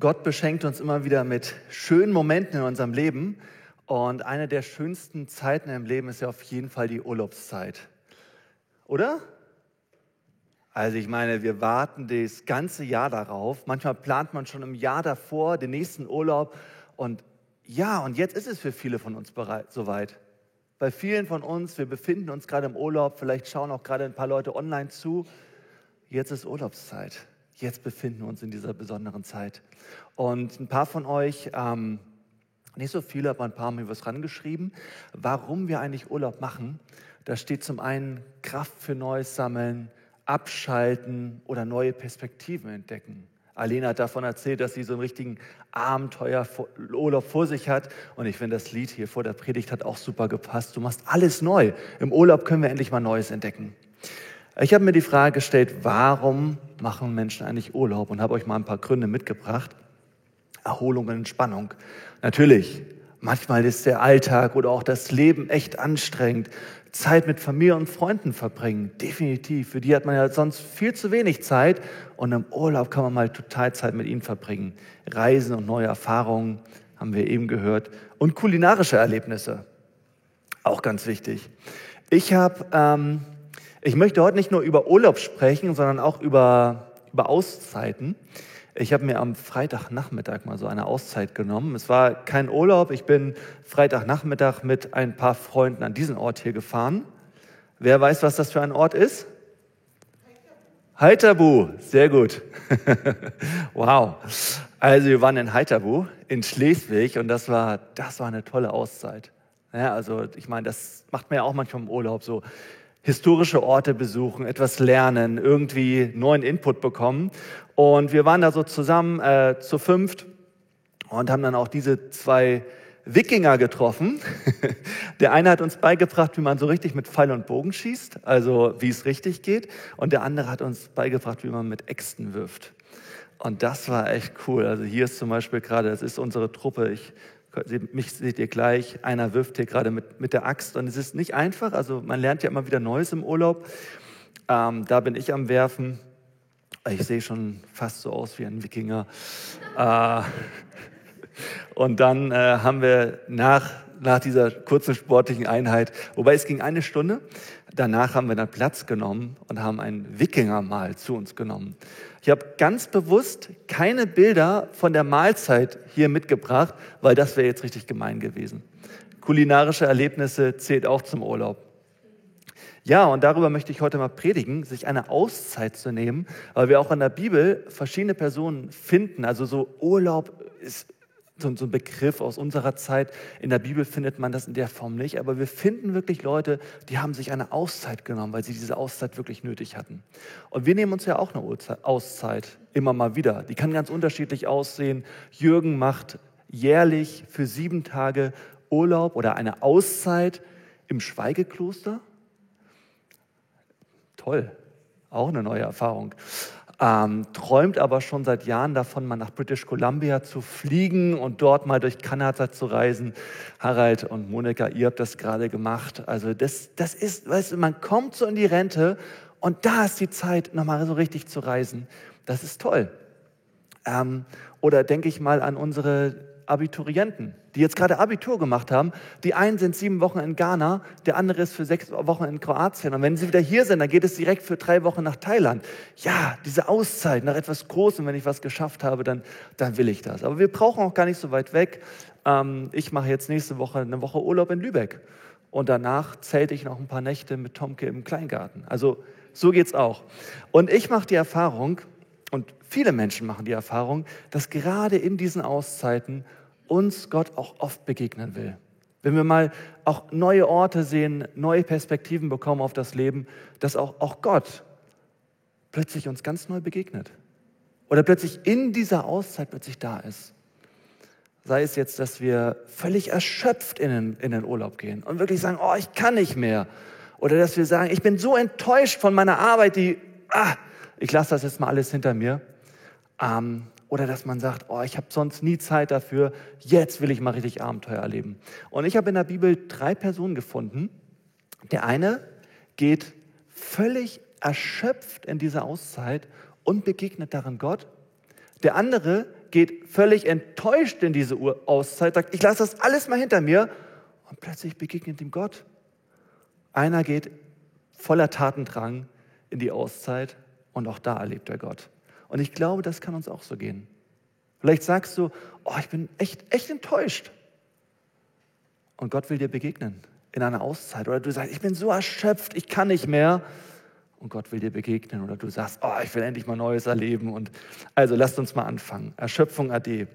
Gott beschenkt uns immer wieder mit schönen Momenten in unserem Leben. Und eine der schönsten Zeiten im Leben ist ja auf jeden Fall die Urlaubszeit. Oder? Also ich meine, wir warten das ganze Jahr darauf. Manchmal plant man schon im Jahr davor den nächsten Urlaub. Und ja, und jetzt ist es für viele von uns bereit, soweit. Bei vielen von uns, wir befinden uns gerade im Urlaub, vielleicht schauen auch gerade ein paar Leute online zu. Jetzt ist Urlaubszeit jetzt befinden wir uns in dieser besonderen Zeit. Und ein paar von euch, ähm, nicht so viele, aber ein paar haben mir was rangeschrieben, warum wir eigentlich Urlaub machen. Da steht zum einen Kraft für Neues sammeln, abschalten oder neue Perspektiven entdecken. Alena hat davon erzählt, dass sie so einen richtigen Abenteuerurlaub vor sich hat. Und ich finde, das Lied hier vor der Predigt hat auch super gepasst. Du machst alles neu. Im Urlaub können wir endlich mal Neues entdecken. Ich habe mir die Frage gestellt, warum machen Menschen eigentlich Urlaub und habe euch mal ein paar Gründe mitgebracht. Erholung und Entspannung. Natürlich, manchmal ist der Alltag oder auch das Leben echt anstrengend. Zeit mit Familie und Freunden verbringen, definitiv. Für die hat man ja sonst viel zu wenig Zeit und im Urlaub kann man mal total Zeit mit ihnen verbringen. Reisen und neue Erfahrungen haben wir eben gehört und kulinarische Erlebnisse, auch ganz wichtig. Ich habe ähm, ich möchte heute nicht nur über Urlaub sprechen, sondern auch über, über Auszeiten. Ich habe mir am Freitagnachmittag mal so eine Auszeit genommen. Es war kein Urlaub. Ich bin Freitagnachmittag mit ein paar Freunden an diesen Ort hier gefahren. Wer weiß, was das für ein Ort ist? Heiterbu, sehr gut. wow. Also wir waren in Heiterbu in Schleswig und das war, das war eine tolle Auszeit. Ja, also ich meine, das macht man ja auch manchmal im Urlaub so historische Orte besuchen, etwas lernen, irgendwie neuen Input bekommen. Und wir waren da so zusammen äh, zu fünft und haben dann auch diese zwei Wikinger getroffen. Der eine hat uns beigebracht, wie man so richtig mit Pfeil und Bogen schießt, also wie es richtig geht. Und der andere hat uns beigebracht, wie man mit Äxten wirft. Und das war echt cool. Also hier ist zum Beispiel gerade, das ist unsere Truppe. Ich mich seht ihr gleich, einer wirft hier gerade mit, mit der Axt und es ist nicht einfach, also man lernt ja immer wieder Neues im Urlaub. Ähm, da bin ich am Werfen. Ich sehe schon fast so aus wie ein Wikinger. Äh, und dann äh, haben wir nach, nach dieser kurzen sportlichen Einheit, wobei es ging eine Stunde, danach haben wir dann Platz genommen und haben ein Wikingermahl zu uns genommen. Ich habe ganz bewusst keine Bilder von der Mahlzeit hier mitgebracht, weil das wäre jetzt richtig gemein gewesen. Kulinarische Erlebnisse zählt auch zum Urlaub. Ja, und darüber möchte ich heute mal predigen, sich eine Auszeit zu nehmen, weil wir auch in der Bibel verschiedene Personen finden. Also so Urlaub ist so, ein Begriff aus unserer Zeit. In der Bibel findet man das in der Form nicht, aber wir finden wirklich Leute, die haben sich eine Auszeit genommen, weil sie diese Auszeit wirklich nötig hatten. Und wir nehmen uns ja auch eine Auszeit immer mal wieder. Die kann ganz unterschiedlich aussehen. Jürgen macht jährlich für sieben Tage Urlaub oder eine Auszeit im Schweigekloster. Toll, auch eine neue Erfahrung ähm, träumt aber schon seit Jahren davon, mal nach British Columbia zu fliegen und dort mal durch Kanada zu reisen. Harald und Monika, ihr habt das gerade gemacht. Also das, das ist, weißt du, man kommt so in die Rente und da ist die Zeit, nochmal so richtig zu reisen. Das ist toll. Ähm, oder denke ich mal an unsere Abiturienten, die jetzt gerade Abitur gemacht haben. Die einen sind sieben Wochen in Ghana, der andere ist für sechs Wochen in Kroatien. Und wenn sie wieder hier sind, dann geht es direkt für drei Wochen nach Thailand. Ja, diese Auszeit nach etwas Großem, wenn ich was geschafft habe, dann, dann will ich das. Aber wir brauchen auch gar nicht so weit weg. Ähm, ich mache jetzt nächste Woche eine Woche Urlaub in Lübeck. Und danach zelte ich noch ein paar Nächte mit Tomke im Kleingarten. Also so geht's auch. Und ich mache die Erfahrung, und viele Menschen machen die Erfahrung, dass gerade in diesen Auszeiten uns Gott auch oft begegnen will. Wenn wir mal auch neue Orte sehen, neue Perspektiven bekommen auf das Leben, dass auch, auch Gott plötzlich uns ganz neu begegnet. Oder plötzlich in dieser Auszeit plötzlich da ist. Sei es jetzt, dass wir völlig erschöpft in den, in den Urlaub gehen und wirklich sagen, oh, ich kann nicht mehr. Oder dass wir sagen, ich bin so enttäuscht von meiner Arbeit, die, ah, ich lasse das jetzt mal alles hinter mir. Ähm, oder dass man sagt, oh, ich habe sonst nie Zeit dafür, jetzt will ich mal richtig Abenteuer erleben. Und ich habe in der Bibel drei Personen gefunden. Der eine geht völlig erschöpft in dieser Auszeit und begegnet darin Gott. Der andere geht völlig enttäuscht in diese Auszeit, sagt, ich lasse das alles mal hinter mir und plötzlich begegnet ihm Gott. Einer geht voller Tatendrang in die Auszeit und auch da erlebt er Gott. Und ich glaube, das kann uns auch so gehen. Vielleicht sagst du, oh, ich bin echt, echt enttäuscht. Und Gott will dir begegnen in einer Auszeit. Oder du sagst, ich bin so erschöpft, ich kann nicht mehr. Und Gott will dir begegnen. Oder du sagst, oh, ich will endlich mal Neues erleben. Und also lasst uns mal anfangen. Erschöpfung AD.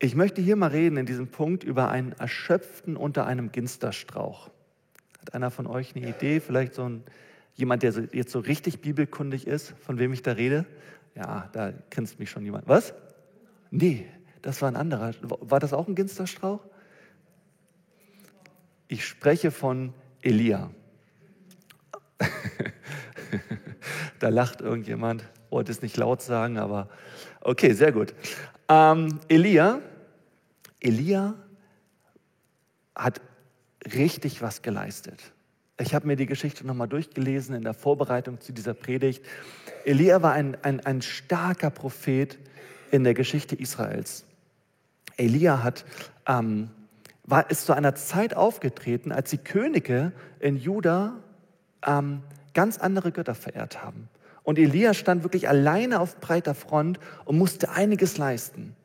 Ich möchte hier mal reden in diesem Punkt über einen Erschöpften unter einem Ginsterstrauch. Hat einer von euch eine Idee? Vielleicht so ein, jemand, der jetzt so richtig bibelkundig ist, von wem ich da rede? Ja, da grinst mich schon jemand. Was? Nee, das war ein anderer. War das auch ein Ginsterstrauch? Ich spreche von Elia. da lacht irgendjemand, wollte es nicht laut sagen, aber okay, sehr gut. Ähm, Elia, Elia hat richtig was geleistet. Ich habe mir die Geschichte nochmal durchgelesen in der Vorbereitung zu dieser Predigt. Elia war ein, ein, ein starker Prophet in der Geschichte Israels. Elia hat, ähm, war, ist zu einer Zeit aufgetreten, als die Könige in Juda ähm, ganz andere Götter verehrt haben. Und Elia stand wirklich alleine auf breiter Front und musste einiges leisten.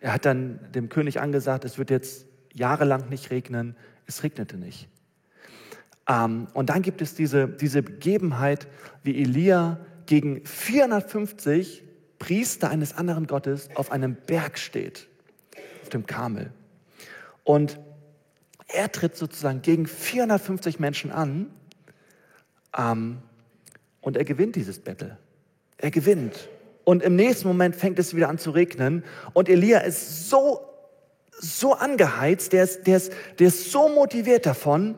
Er hat dann dem König angesagt, es wird jetzt jahrelang nicht regnen. Es regnete nicht. Ähm, und dann gibt es diese, diese Begebenheit, wie Elia gegen 450 Priester eines anderen Gottes auf einem Berg steht, auf dem Karmel. Und er tritt sozusagen gegen 450 Menschen an ähm, und er gewinnt dieses Battle. Er gewinnt. Und im nächsten Moment fängt es wieder an zu regnen. Und Elia ist so, so angeheizt, der ist, der, ist, der ist so motiviert davon,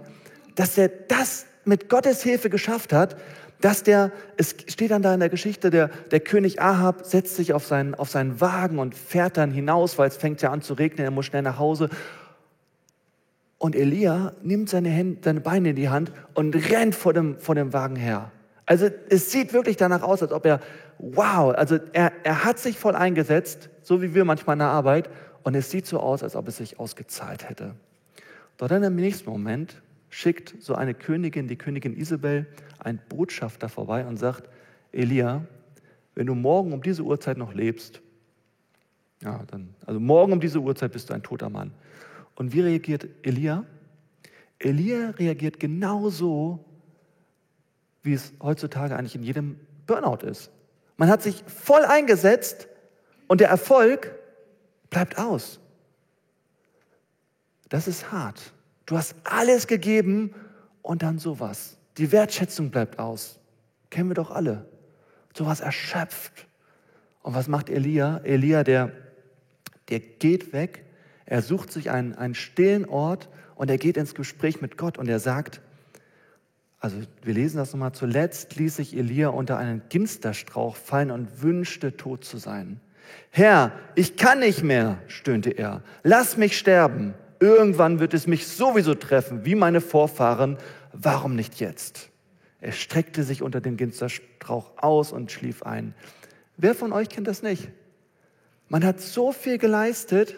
dass er das mit Gottes Hilfe geschafft hat, dass der, es steht dann da in der Geschichte, der, der König Ahab setzt sich auf seinen, auf seinen Wagen und fährt dann hinaus, weil es fängt ja an zu regnen, er muss schnell nach Hause. Und Elia nimmt seine, Hände, seine Beine in die Hand und rennt vor dem, vor dem Wagen her. Also es sieht wirklich danach aus, als ob er, wow, also er, er hat sich voll eingesetzt, so wie wir manchmal in der Arbeit, und es sieht so aus, als ob es sich ausgezahlt hätte. Doch dann im nächsten Moment schickt so eine Königin, die Königin Isabel, einen Botschafter vorbei und sagt, Elia, wenn du morgen um diese Uhrzeit noch lebst, ja, dann, also morgen um diese Uhrzeit bist du ein toter Mann. Und wie reagiert Elia? Elia reagiert genauso, wie es heutzutage eigentlich in jedem Burnout ist. Man hat sich voll eingesetzt und der Erfolg bleibt aus. Das ist hart. Du hast alles gegeben und dann sowas. Die Wertschätzung bleibt aus. Kennen wir doch alle. Sowas erschöpft. Und was macht Elia? Elia, der, der geht weg, er sucht sich einen, einen stillen Ort und er geht ins Gespräch mit Gott und er sagt, also wir lesen das nochmal, zuletzt ließ sich Elia unter einen Ginsterstrauch fallen und wünschte, tot zu sein. Herr, ich kann nicht mehr, stöhnte er, lass mich sterben. Irgendwann wird es mich sowieso treffen, wie meine Vorfahren. Warum nicht jetzt? Er streckte sich unter dem Ginsterstrauch aus und schlief ein. Wer von euch kennt das nicht? Man hat so viel geleistet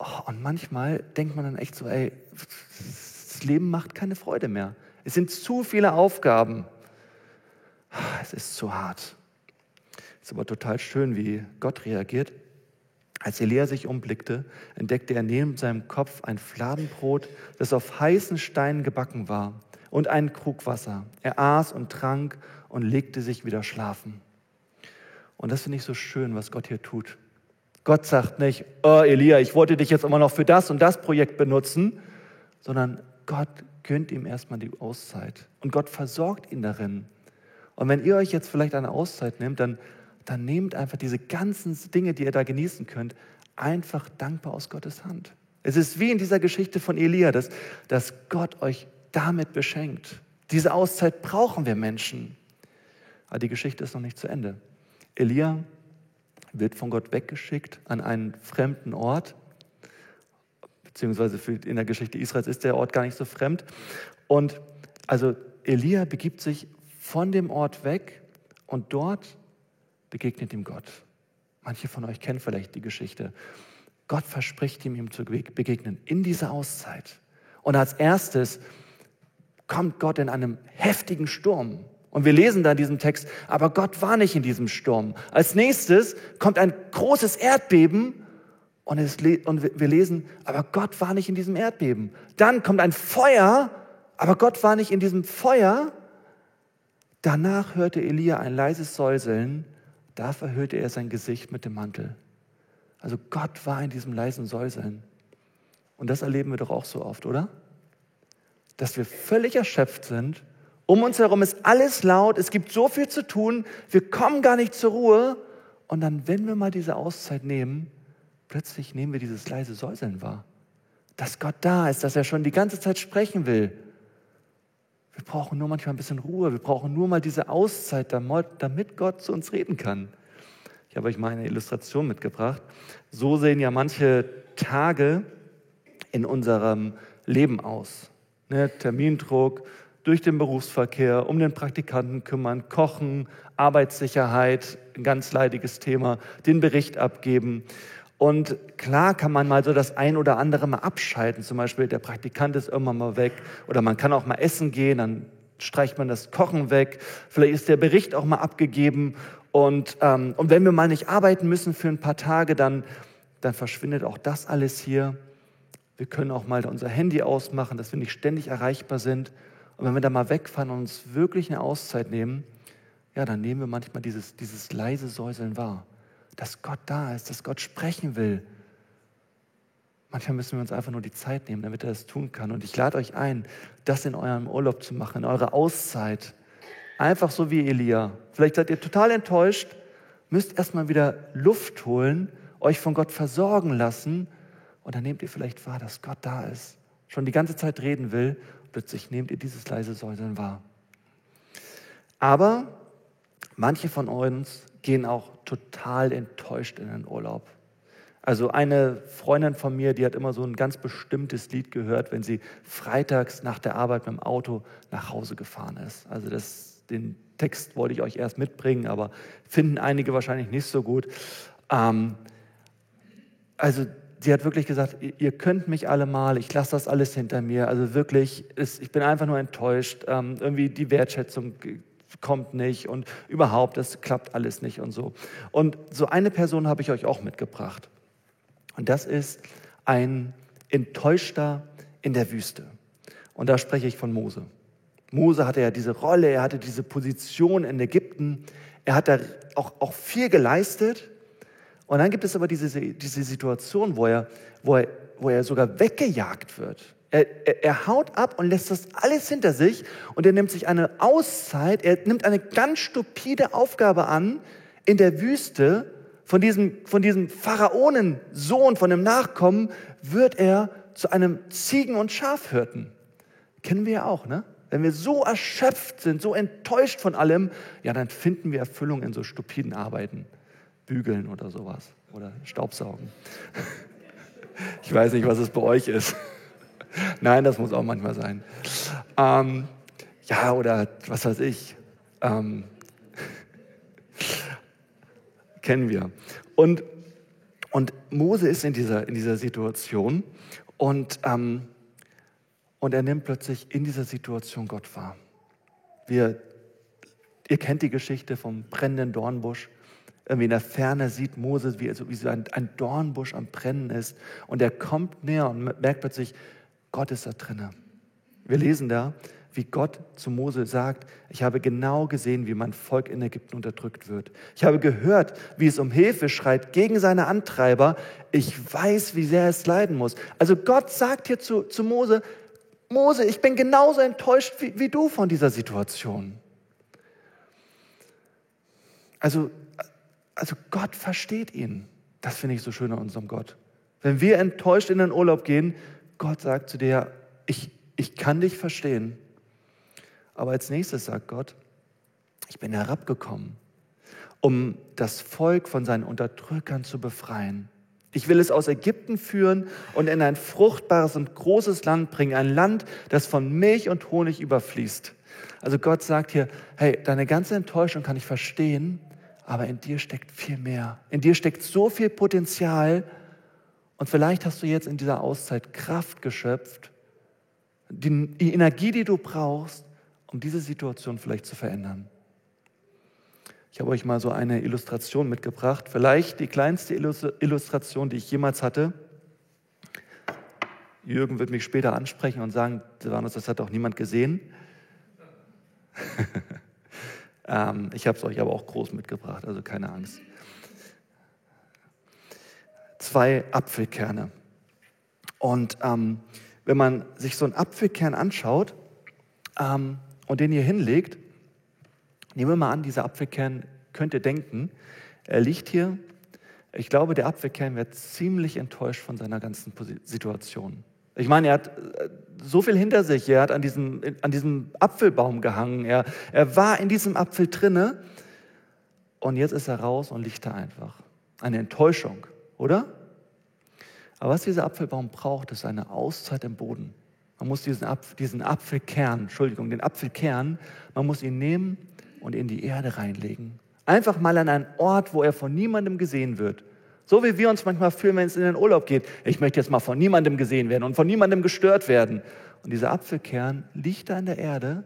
oh, und manchmal denkt man dann echt so, ey, das Leben macht keine Freude mehr. Es sind zu viele Aufgaben. Es ist zu hart. Es ist aber total schön, wie Gott reagiert. Als Elia sich umblickte, entdeckte er neben seinem Kopf ein Fladenbrot, das auf heißen Steinen gebacken war, und einen Krug Wasser. Er aß und trank und legte sich wieder schlafen. Und das finde ich so schön, was Gott hier tut. Gott sagt nicht, oh Elia, ich wollte dich jetzt immer noch für das und das Projekt benutzen, sondern Gott gönnt ihm erstmal die Auszeit. Und Gott versorgt ihn darin. Und wenn ihr euch jetzt vielleicht eine Auszeit nehmt, dann, dann nehmt einfach diese ganzen Dinge, die ihr da genießen könnt, einfach dankbar aus Gottes Hand. Es ist wie in dieser Geschichte von Elia, dass, dass Gott euch damit beschenkt. Diese Auszeit brauchen wir Menschen. Aber die Geschichte ist noch nicht zu Ende. Elia wird von Gott weggeschickt an einen fremden Ort beziehungsweise in der Geschichte Israels ist der Ort gar nicht so fremd. Und also Elia begibt sich von dem Ort weg und dort begegnet ihm Gott. Manche von euch kennen vielleicht die Geschichte. Gott verspricht ihm, ihm zu begegnen in dieser Auszeit. Und als erstes kommt Gott in einem heftigen Sturm. Und wir lesen da in diesem Text, aber Gott war nicht in diesem Sturm. Als nächstes kommt ein großes Erdbeben und, es, und wir lesen, aber Gott war nicht in diesem Erdbeben. Dann kommt ein Feuer, aber Gott war nicht in diesem Feuer. Danach hörte Elia ein leises Säuseln, da verhüllte er sein Gesicht mit dem Mantel. Also Gott war in diesem leisen Säuseln. Und das erleben wir doch auch so oft, oder? Dass wir völlig erschöpft sind. Um uns herum ist alles laut, es gibt so viel zu tun, wir kommen gar nicht zur Ruhe. Und dann, wenn wir mal diese Auszeit nehmen, plötzlich nehmen wir dieses leise Säuseln wahr. Dass Gott da ist, dass er schon die ganze Zeit sprechen will. Wir brauchen nur manchmal ein bisschen Ruhe, wir brauchen nur mal diese Auszeit, damit Gott zu uns reden kann. Ich habe euch mal eine Illustration mitgebracht. So sehen ja manche Tage in unserem Leben aus. Ne, Termindruck, durch den Berufsverkehr, um den Praktikanten kümmern, kochen, Arbeitssicherheit, ein ganz leidiges Thema, den Bericht abgeben. Und klar kann man mal so das ein oder andere mal abschalten. Zum Beispiel der Praktikant ist irgendwann mal weg oder man kann auch mal essen gehen, dann streicht man das Kochen weg. Vielleicht ist der Bericht auch mal abgegeben und, ähm, und wenn wir mal nicht arbeiten müssen für ein paar Tage, dann, dann verschwindet auch das alles hier. Wir können auch mal unser Handy ausmachen, dass wir nicht ständig erreichbar sind. Und wenn wir da mal wegfahren und uns wirklich eine Auszeit nehmen, ja, dann nehmen wir manchmal dieses, dieses leise Säuseln wahr, dass Gott da ist, dass Gott sprechen will. Manchmal müssen wir uns einfach nur die Zeit nehmen, damit er das tun kann. Und ich lade euch ein, das in eurem Urlaub zu machen, in eurer Auszeit. Einfach so wie Elia. Vielleicht seid ihr total enttäuscht, müsst erstmal wieder Luft holen, euch von Gott versorgen lassen und dann nehmt ihr vielleicht wahr, dass Gott da ist, schon die ganze Zeit reden will. Plötzlich nehmt ihr dieses leise Säuseln wahr. Aber manche von uns gehen auch total enttäuscht in den Urlaub. Also eine Freundin von mir, die hat immer so ein ganz bestimmtes Lied gehört, wenn sie freitags nach der Arbeit mit dem Auto nach Hause gefahren ist. Also das den Text wollte ich euch erst mitbringen, aber finden einige wahrscheinlich nicht so gut. Ähm, also sie hat wirklich gesagt, ihr könnt mich alle mal, ich lasse das alles hinter mir. Also wirklich, ich bin einfach nur enttäuscht. Ähm, irgendwie die Wertschätzung kommt nicht und überhaupt, das klappt alles nicht und so. Und so eine Person habe ich euch auch mitgebracht. Und das ist ein Enttäuschter in der Wüste. Und da spreche ich von Mose. Mose hatte ja diese Rolle, er hatte diese Position in Ägypten, er hat da auch, auch viel geleistet. Und dann gibt es aber diese, diese Situation, wo er, wo, er, wo er sogar weggejagt wird. Er, er, er haut ab und lässt das alles hinter sich und er nimmt sich eine Auszeit, er nimmt eine ganz stupide Aufgabe an in der Wüste. Von diesem, von diesem Pharaonensohn, von dem Nachkommen, wird er zu einem Ziegen- und Schafhirten. Kennen wir ja auch, ne? Wenn wir so erschöpft sind, so enttäuscht von allem, ja, dann finden wir Erfüllung in so stupiden Arbeiten. Bügeln oder sowas. Oder Staubsaugen. Ich weiß nicht, was es bei euch ist. Nein, das muss auch manchmal sein. Ähm, ja, oder was weiß ich. Ähm, kennen wir. Und, und Mose ist in dieser, in dieser Situation und ähm, und er nimmt plötzlich in dieser Situation Gott wahr. Wir, ihr kennt die Geschichte vom brennenden Dornbusch. Irgendwie in der Ferne sieht Moses, wie, also wie so ein, ein Dornbusch am Brennen ist. Und er kommt näher und merkt plötzlich, Gott ist da drinnen. Wir lesen da, wie Gott zu Mose sagt, ich habe genau gesehen, wie mein Volk in Ägypten unterdrückt wird. Ich habe gehört, wie es um Hilfe schreit gegen seine Antreiber. Ich weiß, wie sehr es leiden muss. Also Gott sagt hier zu, zu Mose, Mose, ich bin genauso enttäuscht wie, wie du von dieser Situation. Also, also Gott versteht ihn. Das finde ich so schön an unserem Gott. Wenn wir enttäuscht in den Urlaub gehen, Gott sagt zu dir, ich, ich kann dich verstehen. Aber als nächstes sagt Gott, ich bin herabgekommen, um das Volk von seinen Unterdrückern zu befreien. Ich will es aus Ägypten führen und in ein fruchtbares und großes Land bringen, ein Land, das von Milch und Honig überfließt. Also Gott sagt hier, hey, deine ganze Enttäuschung kann ich verstehen, aber in dir steckt viel mehr. In dir steckt so viel Potenzial. Und vielleicht hast du jetzt in dieser Auszeit Kraft geschöpft, die, Energie, die du brauchst, um diese Situation vielleicht zu verändern. Ich habe euch mal so eine Illustration mitgebracht, vielleicht die kleinste Illustration, die ich jemals hatte. Jürgen wird mich später ansprechen und sagen, das hat auch niemand gesehen. ähm, ich habe es euch aber auch groß mitgebracht, also keine Angst. Zwei Apfelkerne. Und ähm, wenn man sich so einen Apfelkern anschaut ähm, und den hier hinlegt, nehmen wir mal an, dieser Apfelkern könnte denken, er liegt hier. Ich glaube, der Apfelkern wird ziemlich enttäuscht von seiner ganzen Situation. Ich meine, er hat äh, so viel hinter sich. Er hat an diesem, an diesem Apfelbaum gehangen. Er, er war in diesem Apfel drinne. Und jetzt ist er raus und liegt da einfach. Eine Enttäuschung, oder? Aber was dieser Apfelbaum braucht, ist eine Auszeit im Boden. Man muss diesen, Apf diesen Apfelkern, Entschuldigung, den Apfelkern, man muss ihn nehmen und in die Erde reinlegen. Einfach mal an einen Ort, wo er von niemandem gesehen wird. So wie wir uns manchmal fühlen, wenn es in den Urlaub geht. Ich möchte jetzt mal von niemandem gesehen werden und von niemandem gestört werden. Und dieser Apfelkern liegt da in der Erde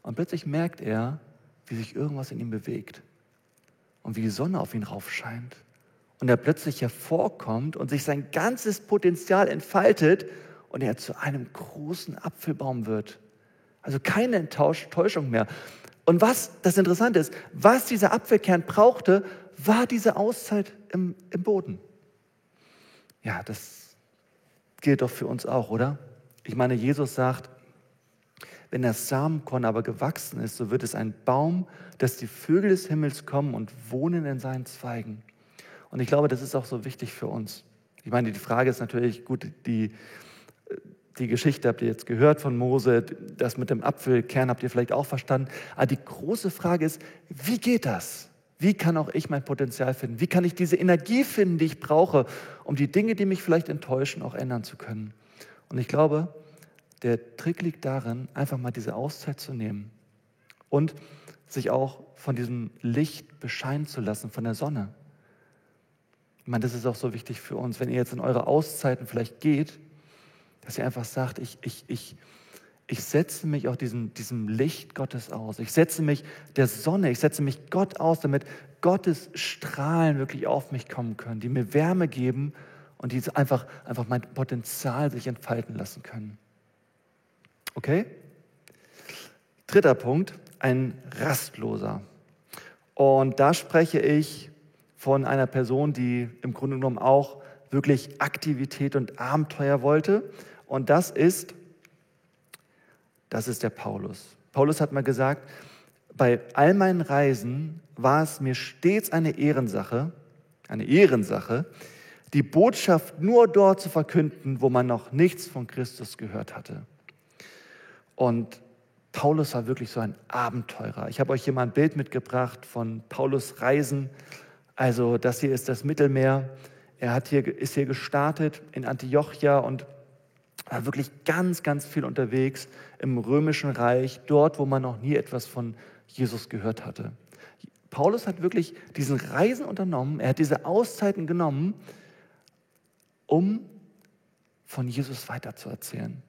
und plötzlich merkt er, wie sich irgendwas in ihm bewegt und wie die Sonne auf ihn raufscheint. Und er plötzlich hervorkommt und sich sein ganzes Potenzial entfaltet und er zu einem großen Apfelbaum wird. Also keine Enttäuschung mehr. Und was das Interessante ist, was dieser Apfelkern brauchte, war diese Auszeit im, im Boden. Ja, das gilt doch für uns auch, oder? Ich meine, Jesus sagt, wenn das Samenkorn aber gewachsen ist, so wird es ein Baum, dass die Vögel des Himmels kommen und wohnen in seinen Zweigen. Und ich glaube, das ist auch so wichtig für uns. Ich meine, die Frage ist natürlich, gut, die, die Geschichte habt ihr jetzt gehört von Mose, das mit dem Apfelkern habt ihr vielleicht auch verstanden. Aber die große Frage ist, wie geht das? Wie kann auch ich mein Potenzial finden? Wie kann ich diese Energie finden, die ich brauche, um die Dinge, die mich vielleicht enttäuschen, auch ändern zu können? Und ich glaube, der Trick liegt darin, einfach mal diese Auszeit zu nehmen und sich auch von diesem Licht bescheinen zu lassen, von der Sonne. Ich meine, das ist auch so wichtig für uns. Wenn ihr jetzt in eure Auszeiten vielleicht geht, dass ihr einfach sagt, ich, ich, ich, ich setze mich auch diesem, diesem Licht Gottes aus. Ich setze mich der Sonne, ich setze mich Gott aus, damit Gottes Strahlen wirklich auf mich kommen können, die mir Wärme geben und die einfach, einfach mein Potenzial sich entfalten lassen können. Okay? Dritter Punkt, ein Rastloser. Und da spreche ich von einer Person, die im Grunde genommen auch wirklich Aktivität und Abenteuer wollte. Und das ist das ist der Paulus. Paulus hat mal gesagt, bei all meinen Reisen war es mir stets eine Ehrensache, eine Ehrensache, die Botschaft nur dort zu verkünden, wo man noch nichts von Christus gehört hatte. Und Paulus war wirklich so ein Abenteurer. Ich habe euch hier mal ein Bild mitgebracht von Paulus Reisen. Also das hier ist das Mittelmeer. Er hat hier, ist hier gestartet in Antiochia und war wirklich ganz, ganz viel unterwegs im römischen Reich, dort, wo man noch nie etwas von Jesus gehört hatte. Paulus hat wirklich diesen Reisen unternommen, er hat diese Auszeiten genommen, um von Jesus weiterzuerzählen.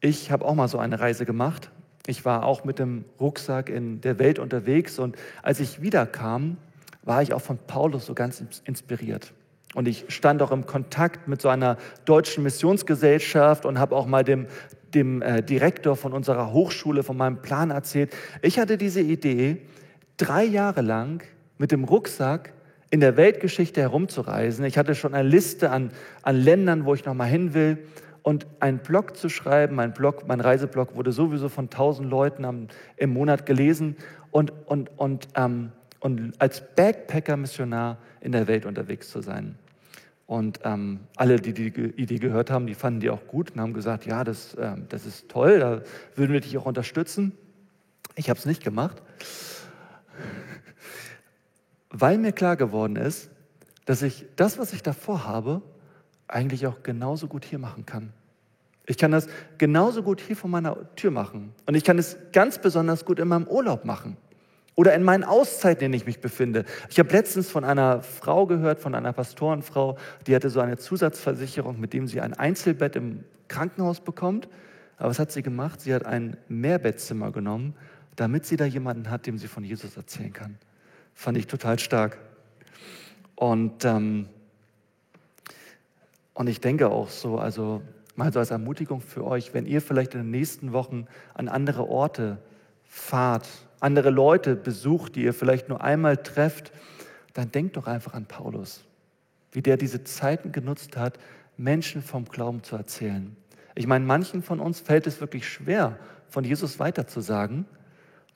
Ich habe auch mal so eine Reise gemacht. Ich war auch mit dem Rucksack in der Welt unterwegs und als ich wiederkam, war ich auch von Paulus so ganz inspiriert. Und ich stand auch im Kontakt mit so einer deutschen Missionsgesellschaft und habe auch mal dem, dem äh, Direktor von unserer Hochschule von meinem Plan erzählt. Ich hatte diese Idee, drei Jahre lang mit dem Rucksack in der Weltgeschichte herumzureisen. Ich hatte schon eine Liste an, an Ländern, wo ich noch mal hin will. Und einen Blog zu schreiben, mein, Blog, mein Reiseblog wurde sowieso von tausend Leuten am, im Monat gelesen. Und, und, und, ähm, und als Backpacker-Missionar in der Welt unterwegs zu sein. Und ähm, alle, die die Idee gehört haben, die fanden die auch gut und haben gesagt, ja, das, ähm, das ist toll, da würden wir dich auch unterstützen. Ich habe es nicht gemacht, weil mir klar geworden ist, dass ich das, was ich davor habe, eigentlich auch genauso gut hier machen kann. Ich kann das genauso gut hier vor meiner Tür machen. Und ich kann es ganz besonders gut in meinem Urlaub machen. Oder in meinen Auszeiten, in denen ich mich befinde. Ich habe letztens von einer Frau gehört, von einer Pastorenfrau, die hatte so eine Zusatzversicherung, mit dem sie ein Einzelbett im Krankenhaus bekommt. Aber was hat sie gemacht? Sie hat ein Mehrbettzimmer genommen, damit sie da jemanden hat, dem sie von Jesus erzählen kann. Fand ich total stark. Und, ähm, und ich denke auch so, also mal so als Ermutigung für euch, wenn ihr vielleicht in den nächsten Wochen an andere Orte fahrt, andere Leute besucht, die ihr vielleicht nur einmal trefft, dann denkt doch einfach an Paulus, wie der diese Zeiten genutzt hat, Menschen vom Glauben zu erzählen. Ich meine, manchen von uns fällt es wirklich schwer, von Jesus weiterzusagen.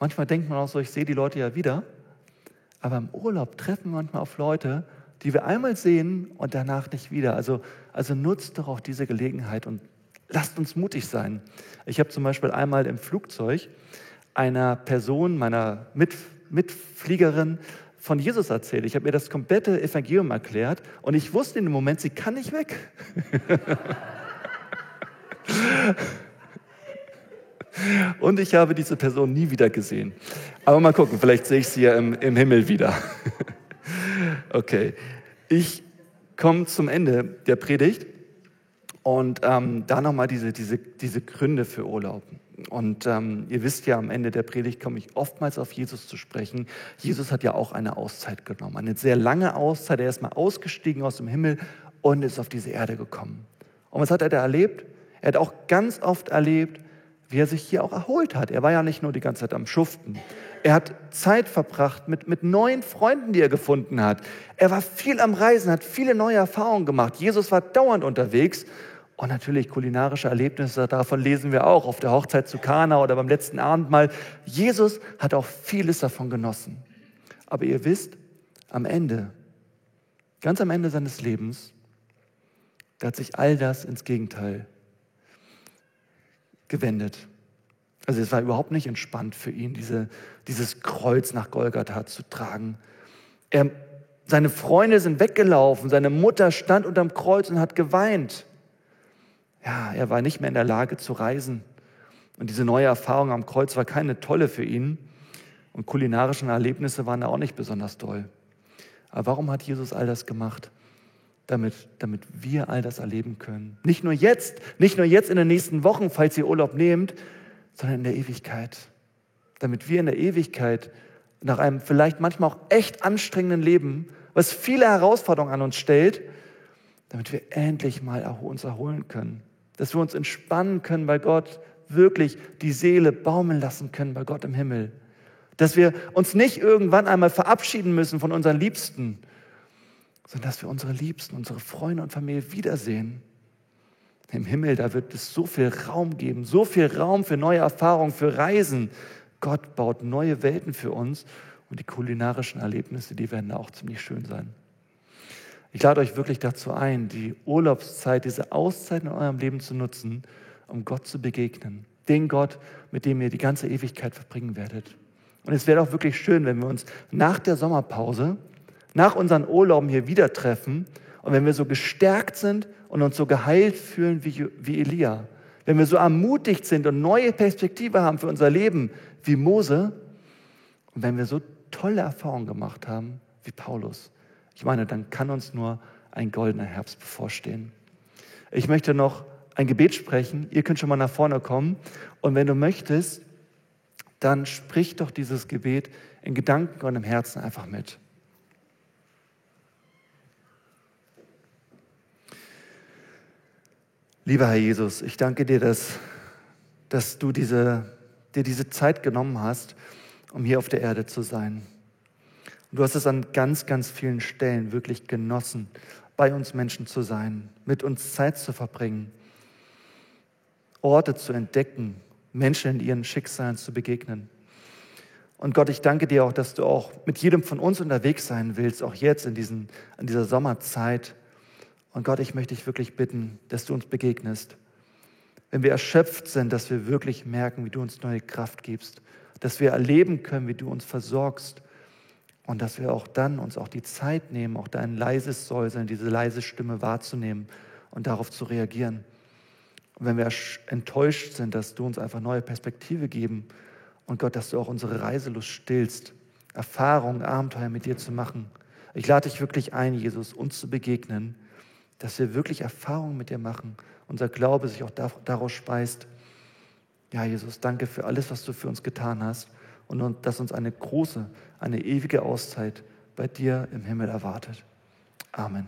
Manchmal denkt man auch so, ich sehe die Leute ja wieder. Aber im Urlaub treffen wir manchmal auf Leute, die wir einmal sehen und danach nicht wieder. Also, also nutzt doch auch diese Gelegenheit und lasst uns mutig sein. Ich habe zum Beispiel einmal im Flugzeug einer Person, meiner Mit Mitfliegerin, von Jesus erzählt. Ich habe ihr das komplette Evangelium erklärt und ich wusste in dem Moment, sie kann nicht weg. Und ich habe diese Person nie wieder gesehen. Aber mal gucken, vielleicht sehe ich sie ja im, im Himmel wieder. Okay, ich komme zum Ende der Predigt und ähm, da nochmal diese, diese, diese Gründe für Urlaub. Und ähm, ihr wisst ja, am Ende der Predigt komme ich oftmals auf Jesus zu sprechen. Jesus hat ja auch eine Auszeit genommen, eine sehr lange Auszeit. Er ist mal ausgestiegen aus dem Himmel und ist auf diese Erde gekommen. Und was hat er da erlebt? Er hat auch ganz oft erlebt, wie er sich hier auch erholt hat. Er war ja nicht nur die ganze Zeit am Schuften. Er hat Zeit verbracht mit, mit neuen Freunden, die er gefunden hat. Er war viel am Reisen, hat viele neue Erfahrungen gemacht. Jesus war dauernd unterwegs. Und natürlich kulinarische Erlebnisse, davon lesen wir auch auf der Hochzeit zu Kana oder beim letzten Abendmahl. Jesus hat auch vieles davon genossen. Aber ihr wisst, am Ende, ganz am Ende seines Lebens, da hat sich all das ins Gegenteil gewendet. Also es war überhaupt nicht entspannt für ihn, diese, dieses Kreuz nach Golgatha zu tragen. Er, seine Freunde sind weggelaufen, seine Mutter stand unterm Kreuz und hat geweint. Ja, er war nicht mehr in der Lage zu reisen. Und diese neue Erfahrung am Kreuz war keine tolle für ihn. Und kulinarischen Erlebnisse waren da auch nicht besonders toll. Aber warum hat Jesus all das gemacht? damit, damit wir all das erleben können. Nicht nur jetzt, nicht nur jetzt in den nächsten Wochen, falls ihr Urlaub nehmt, sondern in der Ewigkeit. Damit wir in der Ewigkeit nach einem vielleicht manchmal auch echt anstrengenden Leben, was viele Herausforderungen an uns stellt, damit wir endlich mal uns erholen können. Dass wir uns entspannen können bei Gott, wirklich die Seele baumeln lassen können bei Gott im Himmel. Dass wir uns nicht irgendwann einmal verabschieden müssen von unseren Liebsten, sondern dass wir unsere Liebsten, unsere Freunde und Familie wiedersehen. Im Himmel, da wird es so viel Raum geben, so viel Raum für neue Erfahrungen, für Reisen. Gott baut neue Welten für uns und die kulinarischen Erlebnisse, die werden auch ziemlich schön sein. Ich lade euch wirklich dazu ein, die Urlaubszeit, diese Auszeit in eurem Leben zu nutzen, um Gott zu begegnen. Den Gott, mit dem ihr die ganze Ewigkeit verbringen werdet. Und es wäre auch wirklich schön, wenn wir uns nach der Sommerpause nach unseren Urlauben hier wieder treffen und wenn wir so gestärkt sind und uns so geheilt fühlen wie, wie Elia, wenn wir so ermutigt sind und neue Perspektive haben für unser Leben wie Mose und wenn wir so tolle Erfahrungen gemacht haben wie Paulus, ich meine, dann kann uns nur ein goldener Herbst bevorstehen. Ich möchte noch ein Gebet sprechen. Ihr könnt schon mal nach vorne kommen. Und wenn du möchtest, dann sprich doch dieses Gebet in Gedanken und im Herzen einfach mit. Lieber Herr Jesus, ich danke dir, dass, dass du diese, dir diese Zeit genommen hast, um hier auf der Erde zu sein. Und du hast es an ganz, ganz vielen Stellen wirklich genossen, bei uns Menschen zu sein, mit uns Zeit zu verbringen, Orte zu entdecken, Menschen in ihren Schicksalen zu begegnen. Und Gott, ich danke dir auch, dass du auch mit jedem von uns unterwegs sein willst, auch jetzt in, diesen, in dieser Sommerzeit und Gott, ich möchte dich wirklich bitten, dass du uns begegnest. Wenn wir erschöpft sind, dass wir wirklich merken, wie du uns neue Kraft gibst, dass wir erleben können, wie du uns versorgst und dass wir auch dann uns auch die Zeit nehmen, auch dein leises Säuseln, diese leise Stimme wahrzunehmen und darauf zu reagieren. Und wenn wir enttäuscht sind, dass du uns einfach neue Perspektive geben und Gott, dass du auch unsere Reiselust stillst Erfahrungen, Abenteuer mit dir zu machen. Ich lade dich wirklich ein, Jesus, uns zu begegnen, dass wir wirklich Erfahrungen mit dir machen, unser Glaube sich auch daraus speist. Ja, Jesus, danke für alles, was du für uns getan hast und dass uns eine große, eine ewige Auszeit bei dir im Himmel erwartet. Amen.